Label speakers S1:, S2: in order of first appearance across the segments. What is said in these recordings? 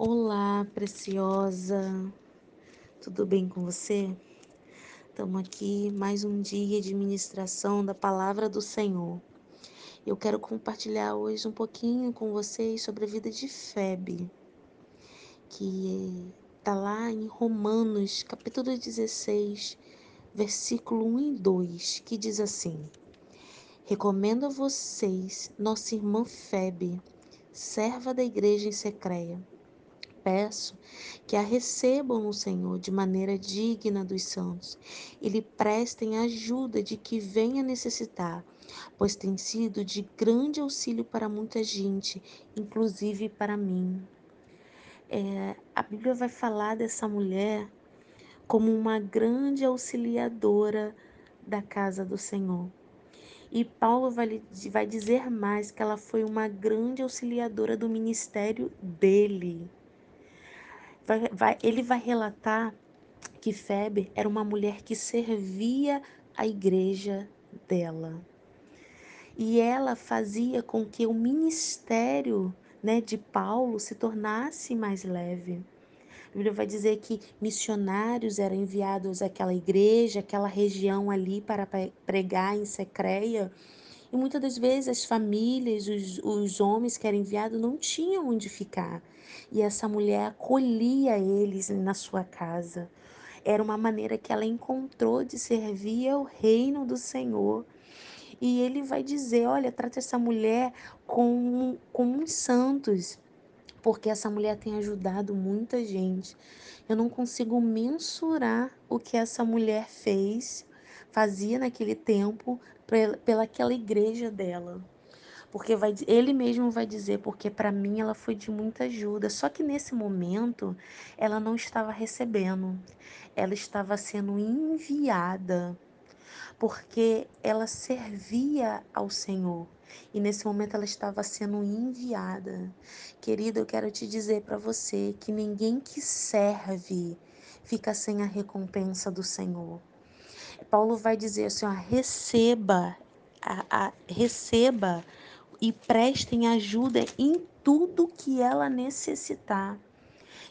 S1: Olá, preciosa. Tudo bem com você? Estamos aqui mais um dia de ministração da palavra do Senhor. Eu quero compartilhar hoje um pouquinho com vocês sobre a vida de Febe, que está lá em Romanos, capítulo 16, versículo 1 e 2, que diz assim: Recomendo a vocês nossa irmã Febe, serva da igreja em Secreia. Peço que a recebam no Senhor de maneira digna dos santos e lhe prestem ajuda de que venha necessitar, pois tem sido de grande auxílio para muita gente, inclusive para mim. É, a Bíblia vai falar dessa mulher como uma grande auxiliadora da casa do Senhor. E Paulo vai, vai dizer mais que ela foi uma grande auxiliadora do ministério dele. Vai, vai, ele vai relatar que Feber era uma mulher que servia a igreja dela. E ela fazia com que o ministério né, de Paulo se tornasse mais leve. A Bíblia vai dizer que missionários eram enviados àquela igreja, àquela região ali para pregar em Secreia. E muitas das vezes as famílias, os, os homens que eram enviados não tinham onde ficar. E essa mulher acolhia eles na sua casa. Era uma maneira que ela encontrou de servir ao reino do Senhor. E ele vai dizer: olha, trata essa mulher como, como uns santos, porque essa mulher tem ajudado muita gente. Eu não consigo mensurar o que essa mulher fez, fazia naquele tempo pela aquela igreja dela. Porque vai, ele mesmo vai dizer, porque para mim ela foi de muita ajuda. Só que nesse momento ela não estava recebendo, ela estava sendo enviada, porque ela servia ao Senhor. E nesse momento ela estava sendo enviada. Querido, eu quero te dizer para você que ninguém que serve fica sem a recompensa do Senhor. Paulo vai dizer assim: ó, receba, a, a, receba e prestem ajuda em tudo que ela necessitar.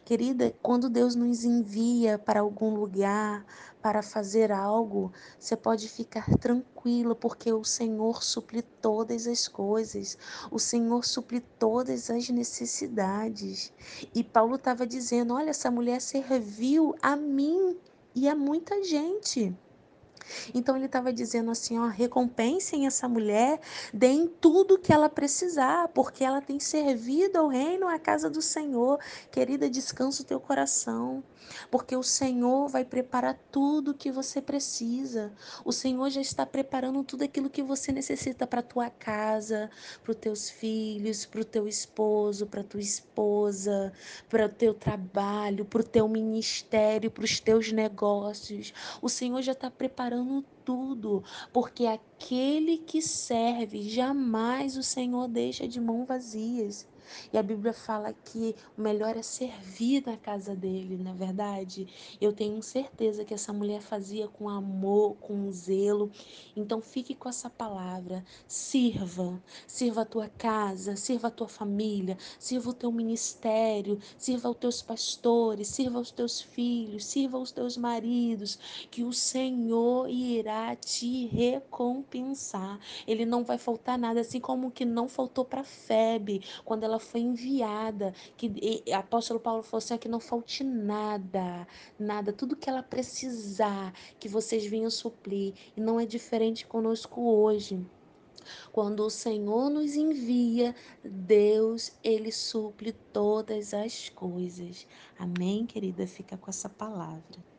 S1: Querida, quando Deus nos envia para algum lugar, para fazer algo, você pode ficar tranquilo, porque o Senhor supre todas as coisas, o Senhor supre todas as necessidades. E Paulo estava dizendo: olha, essa mulher serviu a mim e a muita gente. Então ele estava dizendo assim: ó, recompensem essa mulher, deem tudo que ela precisar, porque ela tem servido ao reino, à casa do Senhor. Querida, descansa o teu coração, porque o Senhor vai preparar tudo que você precisa. O Senhor já está preparando tudo aquilo que você necessita para tua casa, para os teus filhos, para o teu esposo, para tua esposa, para o teu trabalho, para o teu ministério, para os teus negócios. O Senhor já está preparando preparando tudo, porque aquele que serve, jamais o Senhor deixa de mão vazias. E a Bíblia fala que o melhor é servir na casa dele, na é verdade. Eu tenho certeza que essa mulher fazia com amor, com zelo. Então fique com essa palavra. Sirva, sirva a tua casa, sirva a tua família, sirva o teu ministério, sirva os teus pastores, sirva os teus filhos, sirva os teus maridos, que o Senhor irá te recompensar. Ele não vai faltar nada, assim como que não faltou para Febe quando ela foi enviada, que e, apóstolo Paulo falou assim, que não falte nada, nada, tudo que ela precisar, que vocês venham suprir. E não é diferente conosco hoje. Quando o Senhor nos envia, Deus, ele suple todas as coisas. Amém, querida? Fica com essa palavra.